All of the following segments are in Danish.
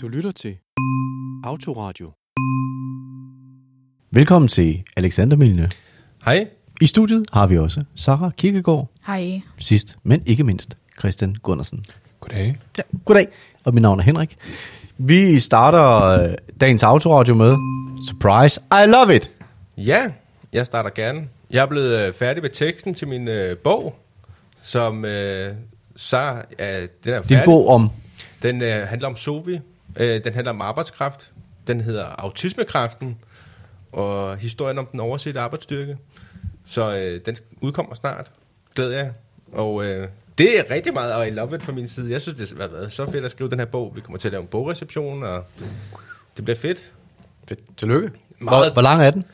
Du lytter til Autoradio. Velkommen til Alexander Milne. Hej. I studiet har vi også Sara Kirkegaard. Hej. Sidst, men ikke mindst, Christian Gundersen. Goddag. Ja, goddag, og mit navn er Henrik. Vi starter øh, dagens autoradio med Surprise, I love it! Ja, jeg starter gerne. Jeg er blevet øh, færdig med teksten til min øh, bog, som øh, så er, den er Din færdig. bog om... Den øh, handler om Sovi. Øh, den handler om arbejdskraft. Den hedder Autismekræften. Og historien om den oversette arbejdsstyrke. Så øh, den udkommer snart. Glæder jeg. Og øh, det er rigtig meget, og I love it fra min side. Jeg synes, det har været så fedt at skrive den her bog. Vi kommer til at lave en bogreception, og det bliver fedt. Tillykke. Hvor, Meget. hvor lang er den?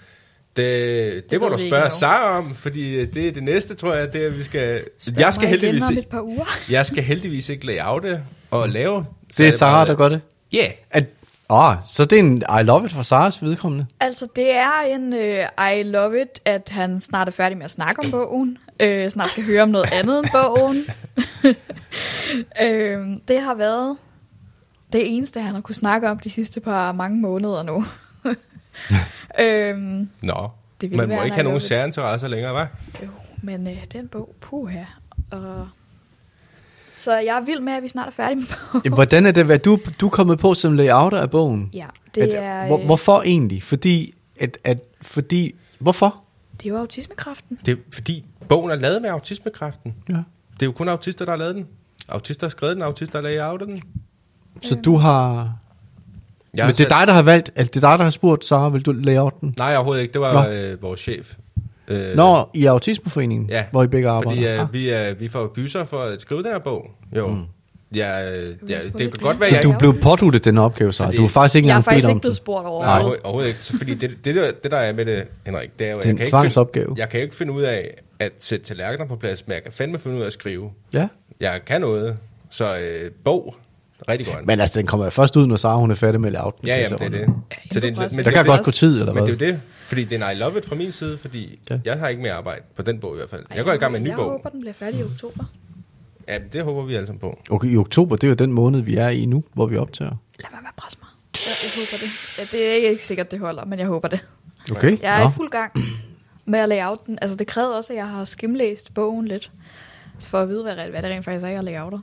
Det, det, det må du spørge. Sara om, fordi det er det næste, tror jeg, det er, vi skal... Spørg jeg skal heldigvis om et par uger. jeg skal heldigvis ikke layoute og lave. Det er Sara, der gør det? Ja. Yeah. At, ah, så det er en I love it fra Saras vedkommende? Altså, det er en uh, I love it, at han snart er færdig med at snakke om bogen. Uh, snart skal høre om noget andet end bogen. uh, det har været det eneste, han har kunne snakke om de sidste par mange måneder nu. uh, Nå, Det man må være ikke en have nogen særinteresser længere, hva'? jo, men uh, den bog, puha. Og... Så jeg er vild med, at vi snart er færdige med bogen. Jamen, hvordan er det, hvad du, du er kommet på som layouter af bogen? Ja, det At- er, Hvor, øh, hvorfor egentlig? Fordi, at, at, fordi, hvorfor? det er jo autismekræften. Det er fordi, bogen er lavet med autismekræften. Ja. Det er jo kun autister, der har lavet den. Autister har skrevet den, autister har layoutet den. Så du har... Jeg Men det er dig, der har valgt, altså det er dig, der har spurgt, Sara, vil du layout den? Nej, overhovedet ikke. Det var øh, vores chef. Øh, Nå, i Autismeforeningen, Ja, hvor I begge arbejder. Fordi øh, Ah. vi, øh, vi får gyser for at skrive den her bog. Jo. Mm. Ja, øh, ja, det kan godt være, Så jeg du blev påduttet den opgave, det- Du har faktisk ikke Jeg har engang faktisk bedt om ikke blevet spurgt Nej, overhovedet. ikke. Så fordi det, det, der, det, der er med det, Henrik, det er jo... Det er en jeg kan ikke. Finde, jeg kan ikke finde ud af at sætte tallerkener på plads, men jeg kan fandme finde ud af at skrive. Ja. Jeg kan noget. Så øh, bog, rigtig godt. Men altså, den kommer først ud, når Sara hun er færdig med layouten. ja, jamen, det er det. Så det er, men Der kan er godt gå tid, eller men hvad? det er jo det, fordi det er en I love it fra min side, fordi Ja. ja. jeg har ikke mere arbejde på den bog i hvert fald. Ej, Jeg går i gang med en ny jeg bog. håber, den bliver færdig i oktober. Ja, det håber vi alle sammen på. Okay, i oktober, det er jo den måned, vi er i nu, hvor vi optager. Lad mig med at presse mig. Jeg, jeg håber det. Ja, det er ikke sikkert, det holder, men jeg håber det. Okay? Jeg er Nå. i fuld gang med at layout den. Altså, det krævede også, at jeg har skimlæst bogen lidt. For at vide, hvad, hvad det rent faktisk er, jeg layouter.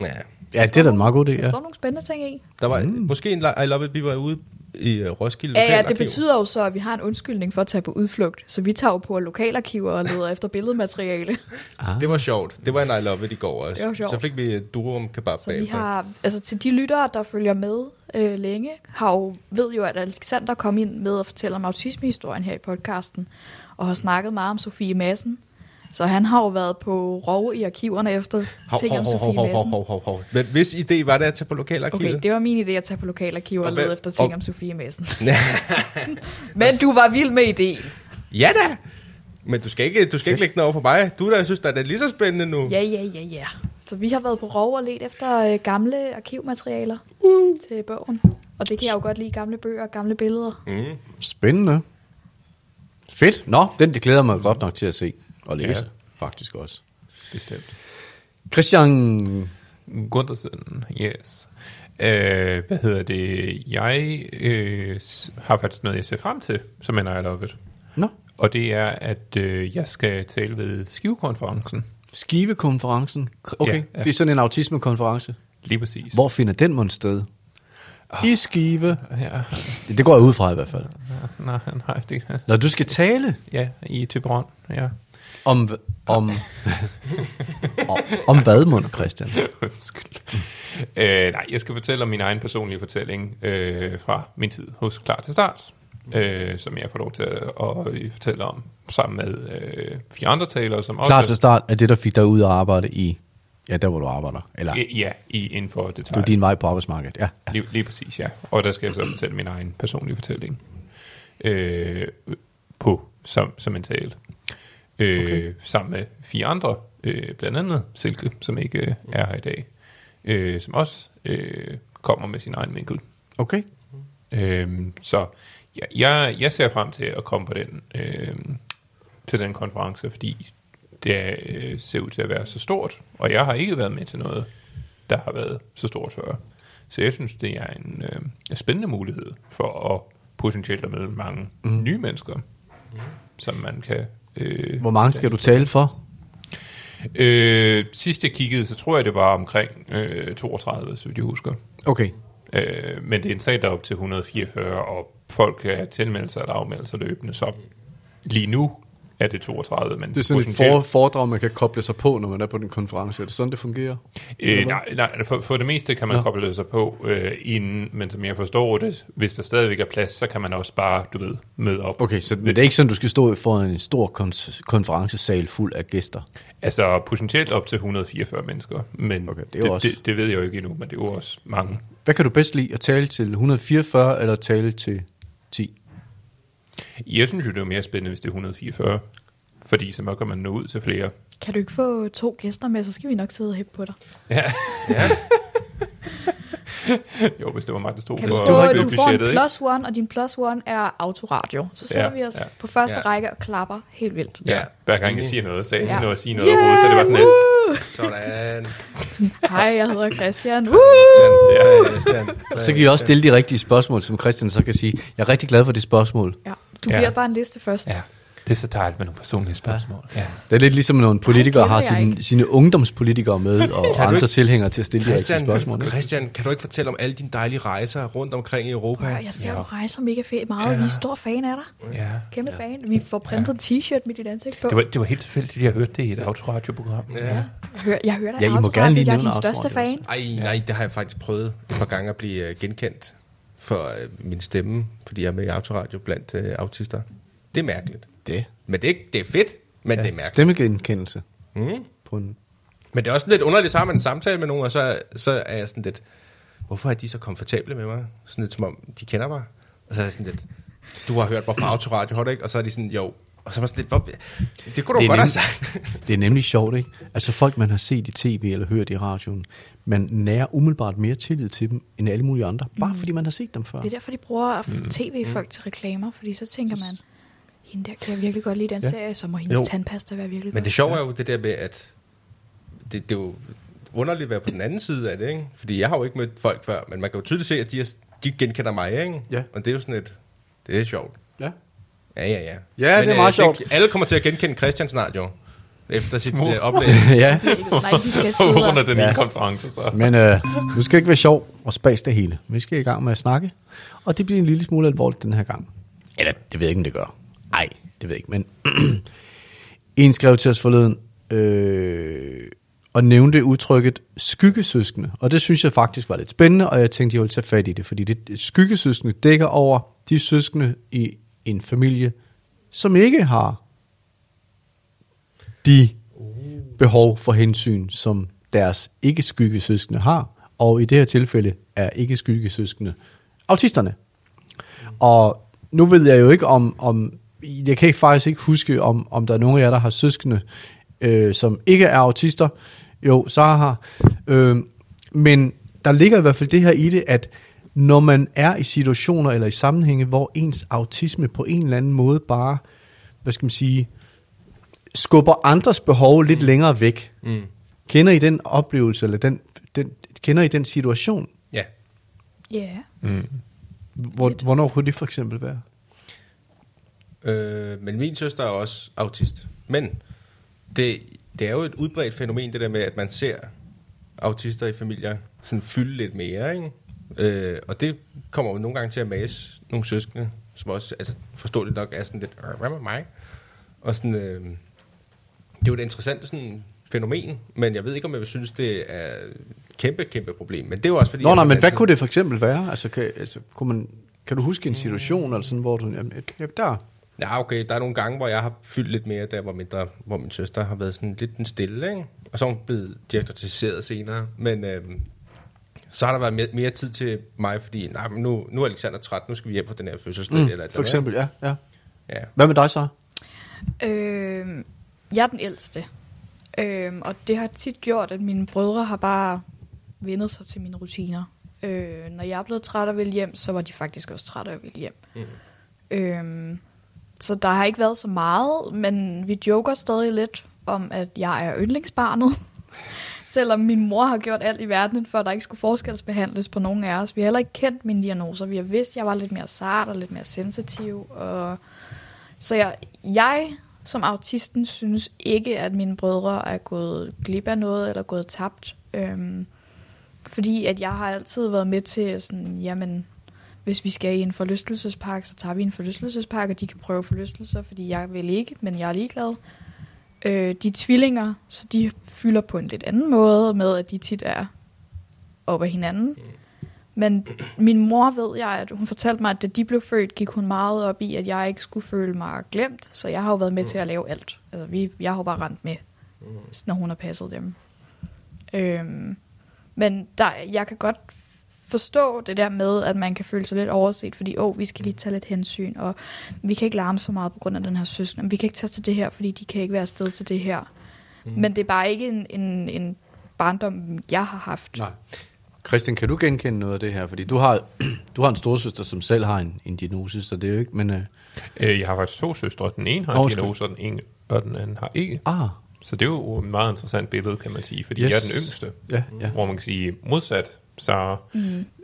Ja. Ja, det er da en meget god idé, Der ja. står nogle spændende ting i. Der var mm. måske en I love it, vi var ude i uh, Roskilde Ja, ja, det betyder jo så, at vi har en undskyldning for at tage på udflugt. Så vi tager jo på lokalarkiver og leder efter billedmateriale. Ah. Det var sjovt. Det var en I love it i går også. Det var sjovt. Så fik vi durum kebab Så vi bagefter. har, altså til de lyttere, der følger med øh, længe, har jo, ved jo, at Alexander kom ind med at fortælle om autismehistorien her i podcasten, og har snakket meget om Sofie Madsen. Så han har jo været på rov i arkiverne efter Hov, ting hov, om hov, Sofie hov, hov, Madsen. hov, hov, hov. Men hvis idé var det at tage på lokalarkivet? Okay, det var min idé at tage på lokalarkiver og Og lede efter ting og- om Sofie Madsen. Men du var vild med ideen. Ja da! Men du skal ikke, du skal ikke lægge den over for mig. Du der synes, det er lige så spændende nu. Ja, ja, ja, ja. Så vi har været på rov og let efter øh, gamle arkivmaterialer til bogen. Og det kan jeg jo godt lide, gamle bøger og gamle billeder. Mm. Spændende. Fedt. Nå, den det glæder mig godt nok til at se og læse, Ja. faktisk også. Bestemt. Christian, Gundersen, yes. Øh, hvad hedder det? Jeg øh, har faktisk noget, jeg ser frem til, som en I love it. Nå, Og det er, at øh, jeg skal tale ved Skivekonferencen. Skive-konferencen. Okay, Ja, ja, det er sådan en autismekonference. Lige præcis. Hvor finder den mon sted? I Skive. Ja, Det går jeg ud fra i hvert fald. nej, nej, det Når du skal tale Ja, i Thyborøn, ja. Om, om, om, om hvad, mon, Christian? Undskyld. øh, nej, jeg skal fortælle om min egen personlige fortælling øh, fra min tid hos Klar til Start, øh, som jeg får lov til at, at fortælle om sammen med øh, fire andre talere, som Klar også... til start er det, der fik dig ud at arbejde i, ja, der hvor du arbejder. Eller, Ja, i, inden for det detaljer. er din vej på arbejdsmarkedet. Ja. ja. Lige, lige præcis, ja. Og der skal jeg så fortælle min egen personlige fortælling øh, på som, som en tale. Øh, okay. Sammen med fire andre, øh, blandt andet Silke, som ikke øh, er her i dag, øh, som også øh, kommer med sin egen vinkel. Okay. Øh, så ja, jeg, jeg ser frem til at komme på den, øh, til den konference, fordi det øh, ser ud til at være så stort, og jeg har ikke været med til noget, der har været så stort før. Så jeg synes, det er en øh, spændende mulighed for at potentielt at møde mange mm. nye mennesker, som man kan... Øh, Hvor mange skal du tale for? Øh, sidst jeg kiggede, så tror jeg, det var omkring øh, 32, så jeg husker. Okay. Øh, men det er en sag, der er op til 144, og folk kan tilmelde sig eller afmelde sig løbende. Så lige nu er det 32, men Det er sådan et for, foredrag, man kan koble sig på, når man er på den konference. Er det sådan, det fungerer? Øh, nej, nej for, for det meste kan man Nå. koble sig på øh, inden, men som jeg forstår det, hvis der stadigvæk er plads, så kan man også bare, du ved, møde op. Okay, så men det er ikke sådan, du skal stå foran en stor kon- konferencesal fuld af gæster. Altså potentielt op til 144 mennesker, men Okay, det er det, også- det, det ved jeg jo ikke endnu, men det er jo også mange. Hvad kan du bedst lide? At tale til 144 eller tale til 10? Jeg synes jo, det er mere spændende, hvis det er 144, fordi så kan man nå ud til flere. Kan du ikke få to gæster med, så skal vi nok sidde og hæppe på dig. Ja. Ja. jo, hvis det var mig, der stod Kan du for stå, du får en plus one, og din plus one er autoradio. Så sætter Ja, vi os ja. på første Ja. række og klapper helt vildt. Ja, hver gang jeg siger noget, så jeg Ja. ja. at sige noget yeah! overhovedet, så det var sådan lidt, Sådan. Hej, jeg hedder Christian. Uh! Ja, Christian. Så kan I også stille de rigtige spørgsmål, som Christian så kan sige. Jeg er rigtig glad for det spørgsmål. Ja, du Ja. bliver bare en liste først. ja, det er så dejligt med nogle personlige spørgsmål. Ja. Det er lidt ligesom, når en politiker kender har sine, sine ungdomspolitikere med, og andre ikke- tilhængere til at stille de rigtige Christian, spørgsmål. Christian, kan du ikke fortælle om alle dine dejlige rejser rundt omkring i Europa? Og jeg ser, Ja. du rejser mega fedt meget. Vi er stor fan af dig. ja. Kæmpe fan. Vi får printet en t-shirt med dit ansigt på. Det var, det var helt tilfældigt, at jeg hørte det i et autoradioprogram. Ja. Jeg hører, jeg hører dig Ja, I må gerne lige Jeg er din største fan. Ej, nej, det har jeg faktisk prøvet et par gange at blive øh, genkendt for øh, min stemme, fordi jeg er med i autoradio blandt øh, autister. Det er mærkeligt. Det. Men det er, ikke, det er fedt, men ja. det er mærkeligt. Stemmegenkendelse. Mm. På en, Men det er også lidt underligt, så har man en samtale med nogen, og så, så er jeg sådan lidt, hvorfor er de så komfortable med mig? Sådan lidt som om, de kender mig. Og så er jeg sådan lidt, du har hørt mig på autoradio, har du ikke? Og så er de sådan, jo. Og så var jeg sådan lidt, hvor, det kunne du Det er godt have sagt. det er nemlig sjovt, ikke? Altså folk, man har set i tv eller hørt i radioen, man nærer umiddelbart mere tillid til dem, end alle mulige andre. Bare fordi man har set dem før. Det er derfor, de bruger tv-folk til reklamer, fordi så tænker man, hende der kan jeg virkelig godt lide den Ja. serie, så må hendes Jo. tandpasta være virkelig Men det sjove er jo det der med, at det, det er jo underligt at være på den anden side af det, ikke? Fordi jeg har jo ikke mødt folk før, men man kan jo tydeligt se, at de, er, de genkender mig, ikke? Ja. Og det er jo sådan et, det er sjovt. Ja. Ja, ja, ja. Ja, det er meget sjovt. alle kommer til at genkende Christian snart jo, efter sit uh, oplæg. ja, Nej, vi skal sidde Under den Ja. konference, så. men øh, nu skal det ikke være sjov og spas det hele. Vi skal i gang med at snakke, og det bliver en lille smule alvorligt den her gang. Eller, det ved jeg ikke, om det gør. Nej, det ved jeg ikke, men en skrev til os forleden, øh, og nævnte udtrykket skyggesøskende, og det synes jeg faktisk var lidt spændende, og jeg tænkte, jeg ville tage fat i det, fordi det skyggesøskende dækker over de søskende i en familie, som ikke har de behov for hensyn, som deres ikke-skyggesøskende har, og i det her tilfælde er ikke-skyggesøskende autisterne. Og nu ved jeg jo ikke om, om jeg kan ikke faktisk ikke huske, om, om der er nogen af jer, der har søskende, øh, som ikke er autister. Jo, så har. Øh, men der ligger i hvert fald det her i det, at når man er i situationer eller i sammenhænge, hvor ens autisme på en eller anden måde bare, hvad skal man sige, skubber andres behov lidt længere væk. Mm. Kender I den oplevelse, eller den, den, kender I den situation? Ja. Ja, Mm. Hvor, hvornår kunne det for eksempel være? Øh, men min søster er også autist. Men det, det er jo et udbredt fænomen, det der med, at man ser autister i familier sådan fylde lidt mere, ikke? Øh, og det kommer jo nogle gange til at mase nogle søskende, som også altså, forståeligt nok er sådan lidt, "Øh, hvad med mig? Og sådan, øh, det er jo et interessant sådan, fænomen, men jeg ved ikke, om jeg vil synes, det er et kæmpe, kæmpe problem. Men det er jo også fordi... Nå, nej, men hvad kunne det for eksempel være? Altså, kan, altså, kunne man, kan du huske en situation, eller sådan, hvor du, jamen, ja, der, Ja, okay. Der er nogle gange, hvor jeg har fyldt lidt mere, der hvor, mindre, hvor min søster har været sådan lidt en stille, ikke? Og så er hun blevet diagnostiseret senere. Men øhm, så har der været mere, mere tid til mig, fordi nej, men nu, nu er Alexander træt, nu skal vi hjem på den her fødselsdag. mm, eller et for eller andet. eksempel, ja, ja. Ja. Hvad med dig så? Øh, jeg er den ældste. Øh, og det har tit gjort, at mine brødre har bare vendet sig til mine rutiner. Øh, når jeg er blevet træt af at ville hjem, så var de faktisk også trætte af at ville hjem. Mm. Øh, så der har ikke været så meget, men vi joker stadig lidt om, at jeg er yndlingsbarnet. Selvom min mor har gjort alt i verden, for at der ikke skulle forskelsbehandles på nogen af os. Vi har heller ikke kendt mine diagnoser. Vi har vidst, at jeg var lidt mere sart og lidt mere sensitiv. Og... Så jeg, jeg som autisten synes ikke, at mine brødre er gået glip af noget eller gået tabt. Øhm, fordi at jeg har altid været med til sådan, jamen, hvis vi skal i en forlystelsespark, så tager vi en forlystelsespark, og de kan prøve forlystelser, fordi jeg vil ikke, men jeg er ligeglad. Øh, de er tvillinger, så de fylder på en lidt anden måde med, at de tit er op af hinanden. Mm. Men min mor ved jeg, at hun fortalte mig, at da de blev født, gik hun meget op i, at jeg ikke skulle føle mig glemt. Så jeg har jo været med til at lave alt. Altså, vi, jeg har jo bare rendt med, når hun har passet dem. Øhm, men der, jeg kan godt forstå det der med, at man kan føle sig lidt overset, fordi åh, vi skal lige tage lidt hensyn, og vi kan ikke larme så meget på grund af den her søskende. Vi kan ikke tage til det her, fordi de kan ikke være afsted til det her. Mm. Men det er bare ikke en, en, en barndom, jeg har haft. Nej. Christian, kan du genkende noget af det her? Fordi du har, du har en storsøster, som selv har en, en diagnose, så det er jo ikke, men... Uh... Øh, jeg har faktisk to søstre. Den ene har en diagnose, og den, ene, og den anden har ikke. Ah, Så det er jo et meget interessant billede, kan man sige, fordi Yes. jeg er den yngste. ja, ja. Hvor man kan sige, modsat, så, mm.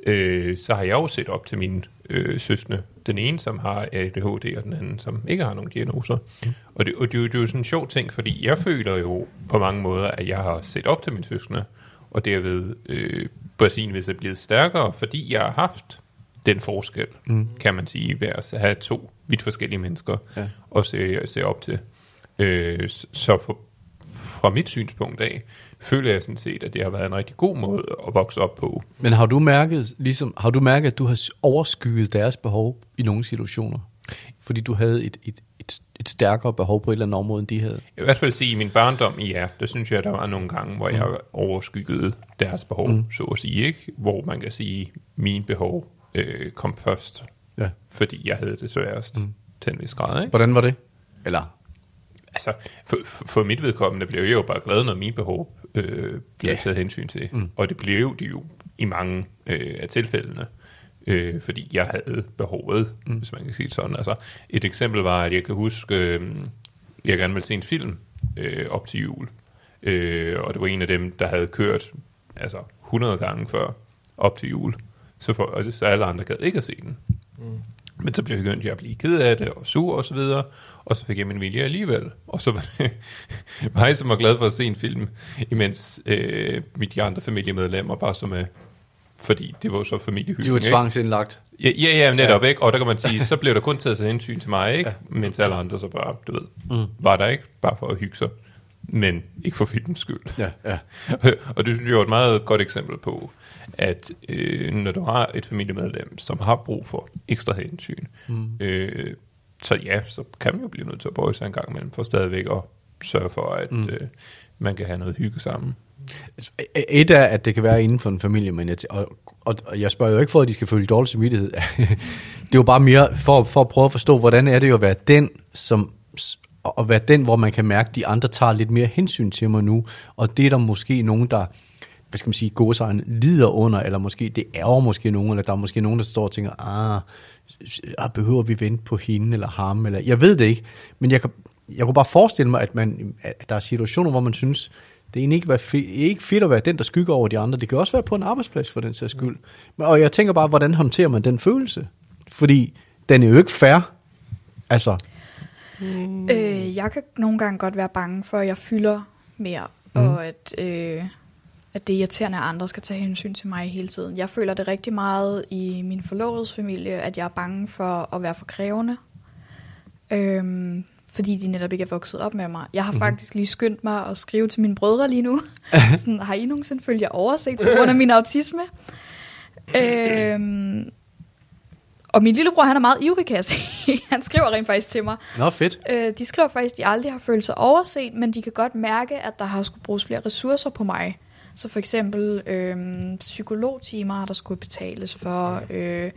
øh, så har jeg jo set op til mine øh, søstre. Den ene, som har ADHD, og den anden, som ikke har nogen diagnoser. Mm. Og, det, og det, er jo- det er jo sådan en sjov ting, fordi jeg føler jo på mange måder, at jeg har set op til mine søskende, og derved øh, på sin vis er blevet stærkere, fordi jeg har haft den forskel, mm. kan man sige, ved at have to vidt forskellige mennesker Ja. og se, se op til. Øh, så for, fra mit synspunkt af, føler jeg sådan set, at det har været en rigtig god måde at vokse op på. Men har du mærket, ligesom, har du mærket, at du har overskygget deres behov i nogle situationer? Fordi du havde et, et, et, et stærkere behov på et eller andet område, end de havde? I hvert fald sige, i min barndom, ja, der synes jeg, der var nogle gange, hvor jeg overskyggede deres behov, mm. så at sige, ikke? Hvor man kan sige, mine behov øh, kom først, Ja. fordi jeg havde det sværest mm. til en vis grad, ikke? Hvordan var det? Eller? Altså, for, for mit vedkommende blev jeg jo bare glad, når mine behov øh, blev Ja. taget hensyn til. Mm. Og det blev de jo i mange øh, af tilfældene, øh, fordi jeg havde behovet, mm. hvis man kan sige det sådan. Altså, et eksempel var, at jeg kan huske, øh, jeg gerne ville se en film øh, op til jul, øh, og det var en af dem, der havde kørt altså 100 gange før op til jul. Så, for, og så alle andre gad ikke at se den. Men så blev jeg begyndt at blive ked af det, og sur og så videre, og så fik jeg min vilje alligevel. Og så var det mig, som var glad for at se en film, imens øh, mit de andre familiemedlemmer bare som er, fordi det var jo så familiehyggen. De var tvangsindlagt. Ja, ja, ja netop, ja. ikke? Og der kan man sige, så blev der kun taget sig hensyn til mig, ikke? Ja. Mens alle andre så bare, du ved, mm. var der ikke, bare for at hygge sig. Men ikke for filmens skyld. Ja, ja. og det synes jeg er et meget godt eksempel på, at øh, når du har et familiemedlem, som har brug for ekstra hensyn, mm. øh, så ja, så kan man jo blive nødt til at bøje sig en gang imellem, for stadigvæk at sørge for, at mm. øh, man kan have noget hygge sammen. Altså, e- e- et er, at det kan være inden for en familie, men jeg, og, og, og jeg spørger jo ikke for, at de skal føle dårlig samvittighed. det er jo bare mere for, for at prøve at forstå, hvordan er det jo at være den, som at være den, hvor man kan mærke, at de andre tager lidt mere hensyn til mig nu, og det er der måske nogen, der hvad skal man sige, godsejeren lider under, eller måske det er måske nogen, eller der er måske nogen, der står og tænker, ah, ah, behøver vi vente på hende eller ham, eller jeg ved det ikke, men jeg kan, jeg kunne bare forestille mig, at, man, at der er situationer, hvor man synes, det er egentlig ikke, fe- ikke fedt at være den, der skygger over de andre. Det kan også være på en arbejdsplads for den sags skyld. Men, og jeg tænker bare, hvordan håndterer man den følelse? Fordi den er jo ikke fair. Altså, Øh, jeg kan nogle gange godt være bange for, at jeg fylder mere, mm. og at, øh, at det er irriterende, at andre skal tage hensyn til mig hele tiden. Jeg føler det rigtig meget i min forlovedes familie, at jeg er bange for at være for krævende, øhm, fordi de netop ikke er vokset op med mig. Jeg har mm. faktisk lige skyndt mig at skrive til mine brødre lige nu. Sådan, har I nogensinde følt jer overset på grund af min autisme? øhm, og min lillebror, han er meget ivrig, kan jeg sige. Han skriver rent faktisk til mig. nå fedt. Øh, de skriver faktisk, at de aldrig har følt sig overset, men de kan godt mærke, at der har skulle bruges flere ressourcer på mig. Så for eksempel øh, psykologtimer, der skulle betales for. Øh,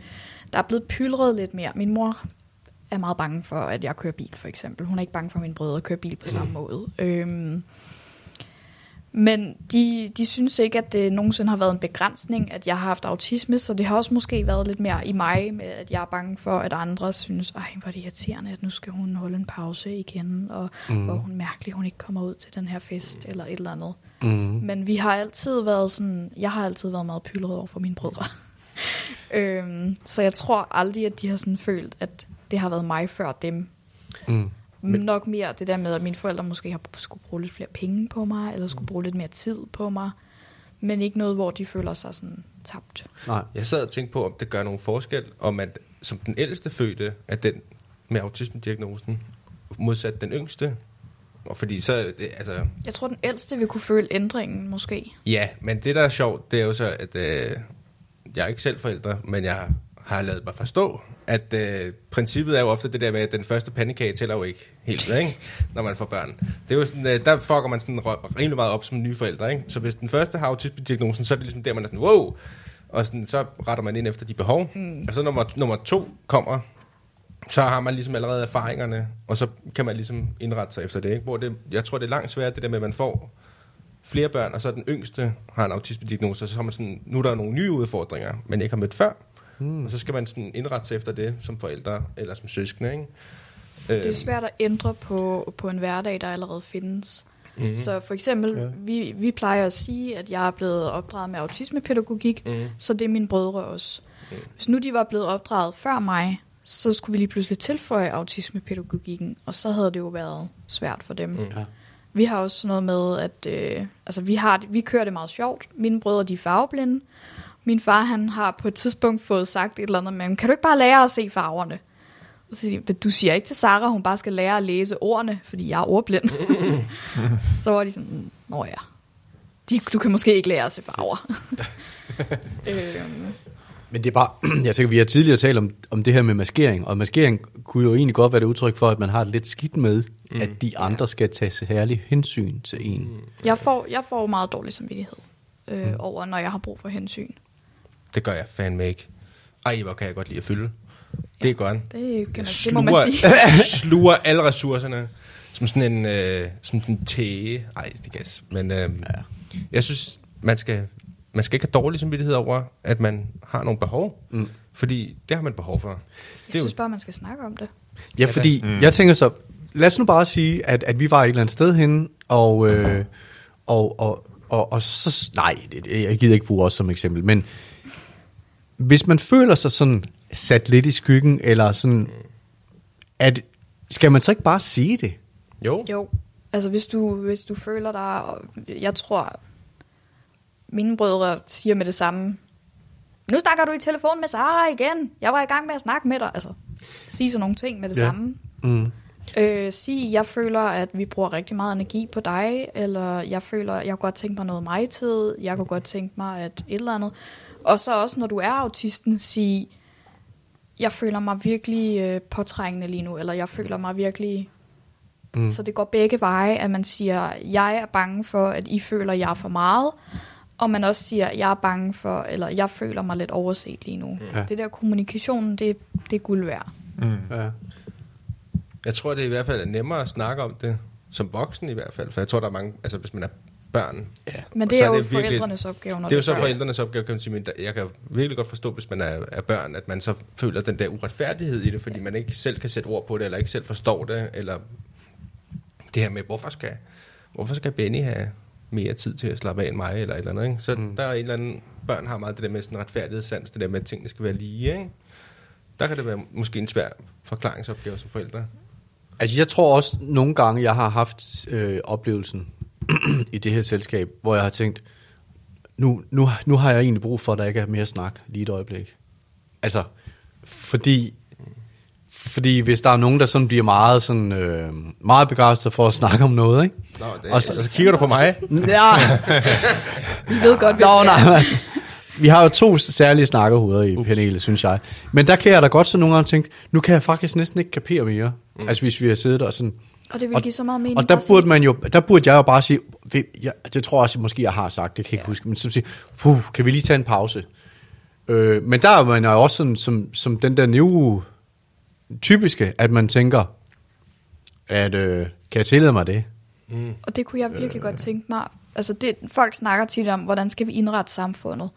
der er blevet pyldret lidt mere. Min mor er meget bange for, at jeg kører bil, for eksempel. Hun er ikke bange for, at mine brødre kører bil på samme måde. Øhm, men de, de synes ikke, at det nogensinde har været en begrænsning, at jeg har haft autisme, så det har også måske været lidt mere i mig, med at jeg er bange for, at andre synes, ej, hvor er det irriterende, at nu skal hun holde en pause igen, og mm. hvor hun mærkelig, hun ikke kommer ud til den her fest, eller et eller andet. Mm. Men vi har altid været sådan, jeg har altid været meget pyldret over for mine brødre. øhm, så jeg tror aldrig, at de har sådan følt, at det har været mig før dem. Mm. Men nok mere det der med, at mine forældre måske har skulle bruge lidt flere penge på mig, eller skulle bruge lidt mere tid på mig. Men ikke noget, hvor de føler sig sådan tabt. Nej. Jeg sad og tænkte på, om det gør nogen forskel, om at som den ældste fødte af den med autisme-diagnosen, modsat den yngste. Og fordi så, det, altså, Jeg tror, den ældste vil kunne føle ændringen, måske. ja, men det der er sjovt, det er jo så, at øh, jeg er ikke selv forældre, men jeg har lavet mig forstå, at øh, princippet er jo ofte det der med, at den første pandekage tæller jo ikke helt ikke? når man får børn. Det er jo sådan, øh, der fucker man sådan rimelig meget op som nye forældre. Ikke? Så hvis den første har autisme-diagnosen, så er det ligesom der, man er sådan, wow, og sådan, så retter man ind efter de behov. Mm. Og så nummer, nummer to kommer, så har man ligesom allerede erfaringerne, og så kan man ligesom indrette sig efter det. Ikke? Hvor det, jeg tror, det er langt sværere, det der med, at man får flere børn, og så den yngste har en autisme-diagnose, og så har man sådan, nu er der nogle nye udfordringer, man ikke har mødt før. Mm. Og så skal man sådan indrette sig efter det som forældre eller som søskende. Ikke? Det er svært at ændre på, på en hverdag, der allerede findes. Mm-hmm. Så for eksempel, Ja. vi, vi plejer at sige, at jeg er blevet opdraget med autismepædagogik, Mm. så det er mine brødre også. Hvis nu de var blevet opdraget før mig, så skulle vi lige pludselig tilføje autismepædagogikken, og så havde det jo været svært for dem. Mm. Ja. Vi har også noget med, at øh, altså, vi, har, vi kører det meget sjovt. Mine brødre, de er farveblinde. Min far, han har på et tidspunkt fået sagt et eller andet med, kan du ikke bare lære at se farverne? Og så siger de, du siger ikke til Sara, hun bare skal lære at læse ordene, fordi jeg er ordblind. så var de sådan, "Mm, nå ja, de, du kan måske ikke lære at se farver. øhm, Men det er bare, jeg tænker, vi har tidligere talt om, om det her med maskering, og maskering kunne jo egentlig godt være et udtryk for, at man har det lidt skidt med, mm. at de andre skal tage særlig hensyn til en. Mm. jeg, får, jeg får meget dårlig samvittighed øh, over, når jeg har brug for hensyn. Det gør jeg fandme ikke. Ej, hvor kan jeg godt lide at fylde. Det er godt. Det, man, Jeg det må man sige. sluger alle ressourcerne som sådan en øh, som sådan en tæge. Ej, det gas. Men øh, ja. jeg synes, man skal, man skal ikke have dårlig samvittighed over, at man har nogle behov. Mm. Fordi det har man behov for. Jeg Det er jo- synes bare, man skal snakke om det. Ja, fordi mm. jeg tænker så, lad os nu bare sige, at, at vi var et eller andet sted henne, og, øh, og, og, og, og så, nej, jeg gider ikke bruge os som eksempel, men hvis man føler sig sådan sat lidt i skyggen, eller sådan, at, skal man så ikke bare sige det? Jo. Jo, altså hvis du, hvis du føler dig, og jeg tror, mine brødre siger med det samme, nu snakker du i telefon med Sara igen, jeg var i gang med at snakke med dig, altså sige sådan nogle ting med det Ja. samme. Mm. Øh, sige, jeg føler, at vi bruger rigtig meget energi på dig, eller jeg føler, jeg kunne godt tænke mig noget mig tid, jeg kunne godt tænke mig at et eller andet. Og så også, når du er autisten, sige, jeg føler mig virkelig øh, påtrængende lige nu, eller jeg føler mig virkelig... Mm. Mm. Så det går begge veje, at man siger, jeg er bange for, at I føler, jeg er for meget, og man også siger, jeg er bange for, eller jeg føler mig lidt overset lige nu. Ja. Ja. Det der kommunikation, det, det er guld værd. Mm. Ja. Jeg tror, det er i hvert fald nemmere at snakke om det, som voksen i hvert fald. For jeg tror, der er mange, altså hvis man er børn, ja. Men det er er jo det virkelig- forældrenes opgave, når det er jo så børn. forældrenes opgave, kan man sige, men jeg kan virkelig godt forstå, hvis man er, er børn, at man så føler den der uretfærdighed i det, fordi man ikke selv kan sætte ord på det, eller ikke selv forstår det, eller det her med, hvorfor skal, hvorfor skal Benny have mere tid til at slappe af end mig, eller et eller andet, ikke? Så mm. der er en eller anden, børn har meget det der med sådan retfærdighedssans, det der med, at tingene skal være lige, ikke? Der kan det være måske en svær forklaringsopgave som forældre. Altså, jeg tror også nogle gange, jeg har haft øh, oplevelsen i det her selskab, hvor jeg har tænkt, nu, nu, nu har jeg egentlig brug for, at der ikke er mere snak lige et øjeblik. Altså, fordi, fordi hvis der er nogen, der sådan bliver meget, sådan, øh, meget begejstret for at snakke om noget, ikke? Nå, det, Og så- så, og så kigger du på mig. Ja, Vi ved godt, hvem Nå, er. nej, altså, vi har jo to særlige snakkerhoveder i panelet, synes jeg. Men der kan jeg da godt så nogle gange tænke, nu kan jeg faktisk næsten ikke kapere mere. Mm. Altså hvis vi har siddet og sådan. Og det vil give så meget mening. Og der burde man jo, der burde jeg jo bare sige, jeg, det tror jeg også, måske jeg har sagt, det kan jeg ikke huske, men så sige, puh, kan vi lige tage en pause? Øh, men der er man jo også sådan, som, som den der neuro typiske, at man tænker, at øh, kan jeg tillade mig det? Og det kunne jeg virkelig godt tænke mig. Altså det, folk snakker tit om, hvordan skal vi indrette samfundet.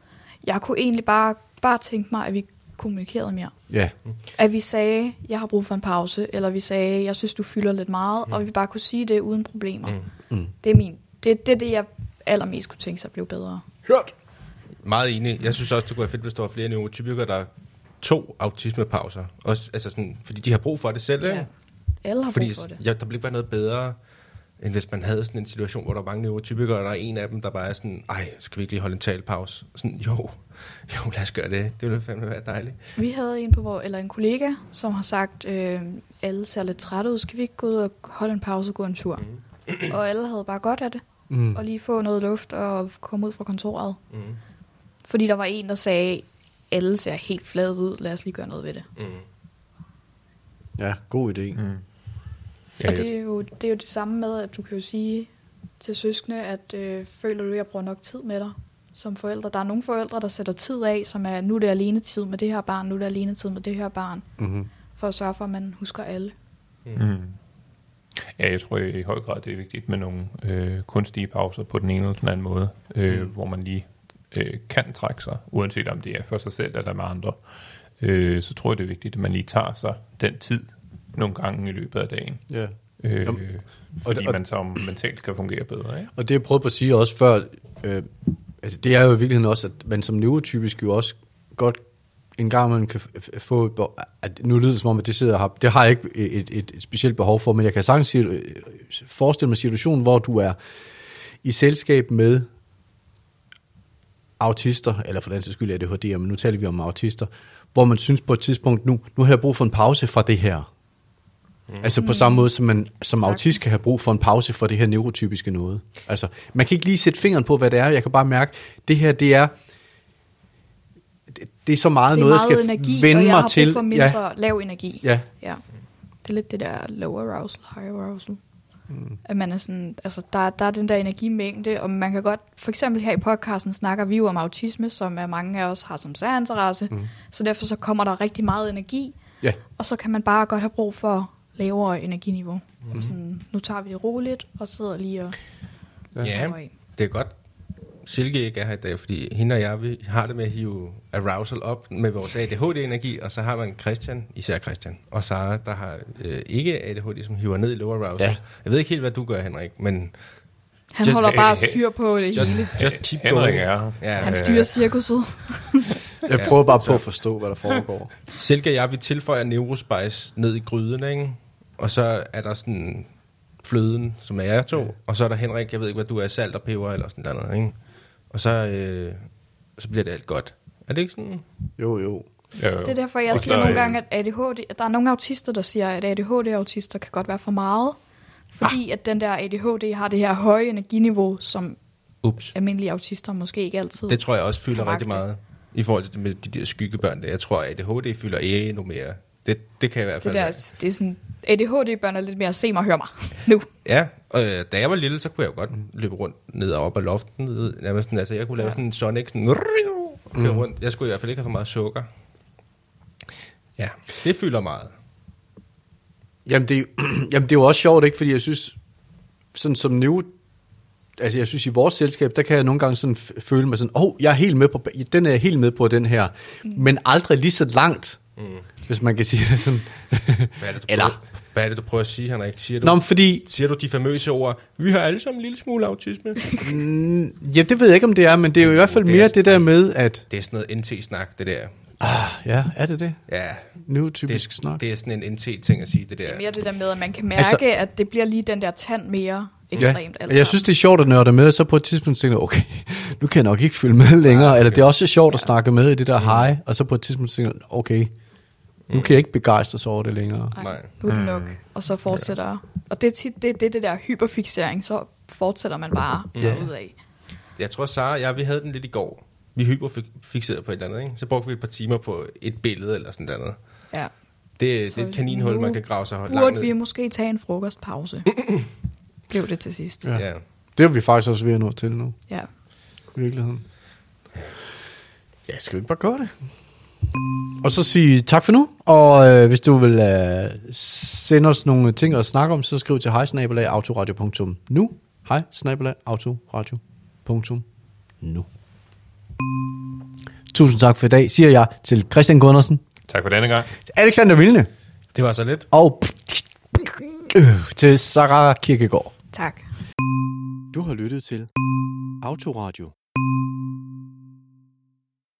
Jeg kunne egentlig bare, bare tænke mig, at vi kommunikerede mere. Ja, At vi sagde, jeg har brug for en pause, eller vi sagde, jeg synes, du fylder lidt meget, mm. og vi bare kunne sige det uden problemer. Mm. Mm. Det er min. Det, det er det, jeg allermest kunne tænke sig blev bedre. Hørt. Meget enig. Jeg synes også, det kunne være fedt, hvis der var flere neurotypikere, der tog autismepauser. Også, altså sådan, fordi de har brug for det selv. Ja. Alle har Fordi brug for det. ja, der bliver ikke være noget bedre, end hvis man havde sådan en situation, hvor der var mange neurotypikere, og der er en af dem, der bare er sådan, ej, skal vi ikke lige holde en talpause? Sådan, jo, jo, lad os gøre det. Det ville fandme være dejligt. Vi havde en på vor, eller en kollega, som har sagt, øh, alle ser lidt trætte ud, skal vi ikke gå ud og holde en pause og gå en tur? Mm. og alle havde bare godt af det, Mm. og lige få noget luft og komme ud fra kontoret. Mm. Fordi der var en, der sagde, alle ser helt flade ud, lad os lige gøre noget ved det. Mm. Ja, god idé. Mm. Ja, og det er, jo, det er jo det samme med, at du kan jo sige til søskende, at øh, føler du, at jeg bruger nok tid med dig som forældre. Der er nogle forældre, der sætter tid af, som er, nu er det alene tid med det her barn, nu er det alene tid med det her barn, Mm-hmm. for at sørge for, at man husker alle. Mm. Ja, jeg tror i høj grad, det er vigtigt med nogle øh, kunstige pauser på den ene eller den anden måde, øh, mm. hvor man lige øh, kan trække sig, uanset om det er for sig selv eller med andre. Øh, så tror jeg, det er vigtigt, at man lige tager sig den tid nogle gange i løbet af dagen, Ja. øh, Jamen, fordi og- man så mentalt kan fungere bedre. Ikke? Og det jeg prøvede på at sige også før, øh, altså det er jo i virkeligheden også, at man som neurotypisk jo også godt en gang man kan få, at nu lyder det som om, at det, sidder her, har, det har jeg ikke et, et, et specielt behov for, men jeg kan sagtens sige, øh, forestille mig en situation, hvor du er i selskab med autister, eller for den sags skyld ADHD, men nu taler vi om autister, hvor man synes på et tidspunkt, nu, nu har jeg brug for en pause fra det her. Mm. Altså på samme måde, som man som Sagtens. autist kan have brug for en pause fra det her neurotypiske noget. Altså, man kan ikke lige sætte fingeren på, hvad det er. Jeg kan bare mærke, det her, det er, det, det er så meget Det er noget, meget jeg skal energi, vende mig har til. brug for mindre ja. lav energi. Ja, Ja. Det er lidt det der low arousal, high arousal. Mm. At man er sådan, altså der, der er den der energimængde, og man kan godt, for eksempel her i podcasten snakker vi jo om autisme, som er mange af os har som særinteresse, mm. så derfor så kommer der rigtig meget energi, ja. og så kan man bare godt have brug for lavere energiniveau. Mm. Sådan, nu tager vi det roligt, og sidder lige og Ja, af. det er godt, Silke ikke er her i dag, fordi hende og jeg, vi har det med at hive arousal op med vores ADHD-energi, og så har man Christian, især Christian, og Sara, der har øh, ikke ADHD, som hiver ned i low arousal. Ja. Jeg ved ikke helt, hvad du gør, Henrik, men Han Just- holder bare styr på det just, hele. just keep Henrik going. er her. Ja, Han styrer cirkuset. Jeg Ja, prøver bare på at forstå, hvad der foregår. Silke og jeg, vi tilføjer Neurospice ned i gryden, ikke? Og så er der sådan fløden, som er jer to, og så er der Henrik, jeg ved ikke, hvad du er, salt og peber eller sådan noget, ikke? Og så, øh, så bliver det alt godt. Er det ikke sådan? Jo, jo. Ja, jo. Det er derfor, jeg Og siger så, nogle gange, at ADHD, at der er nogle autister, der siger, at ADHD-autister kan godt være for meget. Fordi ah. at den der ADHD har det her høje energiniveau, som Ups. almindelige autister måske ikke altid. Det tror jeg også fylder rigtig meget. I forhold til det med de der skyggebørn der. Jeg tror, at ADHD fylder endnu mere. Det, det kan jeg i hvert fald det, der, det er sådan, ADHD-børn er lidt mere, se mig, hør mig, nu. Ja, og øh, da jeg var lille, så kunne jeg jo godt løbe rundt ned og op ad loften. Ned, nærmest sådan, altså, jeg kunne lave Ja. sådan en Sonic, sådan, køre rundt. Jeg skulle i hvert fald ikke have for meget sukker. Ja, det fylder meget. Jamen det, jamen det er jo også sjovt, ikke? Fordi jeg synes, sådan som nu, altså jeg synes i vores selskab, der kan jeg nogle gange sådan føle mig sådan, åh, oh, jeg er helt med på, den er jeg helt med på, den her, mm. men aldrig lige så langt, mm. Hvis man kan sige det sådan. Hvad er det, du, Eller- prøver, hvad er det, du prøver at sige, Henrik? Siger du, Nå, fordi, siger du de famøse ord, vi har alle sammen en lille smule autisme? mm, ja, det ved jeg ikke, om det er, men det er jo i hvert fald Det er mere sådan- det der med, at, det er sådan noget NT-snak, det der. ah, ja, er det det? Ja, Nu typisk det, snak. det er sådan en NT-ting at sige, det der. Det er mere det der med, at man kan mærke, Altså- altså, at det bliver lige den der tand mere ekstremt. Ja, jeg synes, det er sjovt at nørde med, og så på et tidspunkt tænker jeg, okay, nu kan jeg nok ikke følge med længere, eller okay. det er også sjovt at snakke med i det der hej, og så på et tidspunkt tænker jeg, okay, nu kan jeg ikke begejstres over det længere. Nej, Nej. nu er det nok. Og så fortsætter. Og det er tit det, det, det der hyperfixering, så fortsætter man bare Ja. ud af. Jeg tror, Sara og jeg, vi havde den lidt i går. Vi hyperfixerede på et eller andet, ikke? Så brugte vi et par timer på et billede eller sådan noget. Ja. Det, Så det er et kaninhul, man kan grave sig langt Burde ned. vi måske tage en frokostpause? Blev det til sidst. Ja. Ja. Det er vi faktisk også ved at nå til nu, Ja. i virkeligheden. Ja, skal vi ikke bare gøre det? Og så sige tak for nu, og øh, hvis du vil øh, sende os nogle ting at snakke om, så skriv til hejsnabelagautoradio.nu Hej, snabelagautoradio.nu Tusind tak for i dag, siger jeg til Christian Gundersen, Tak for denne gang. til Alexander Vilne Det var så lidt. og til Sarah Kirkegaard. Tak. Du har lyttet til Autoradio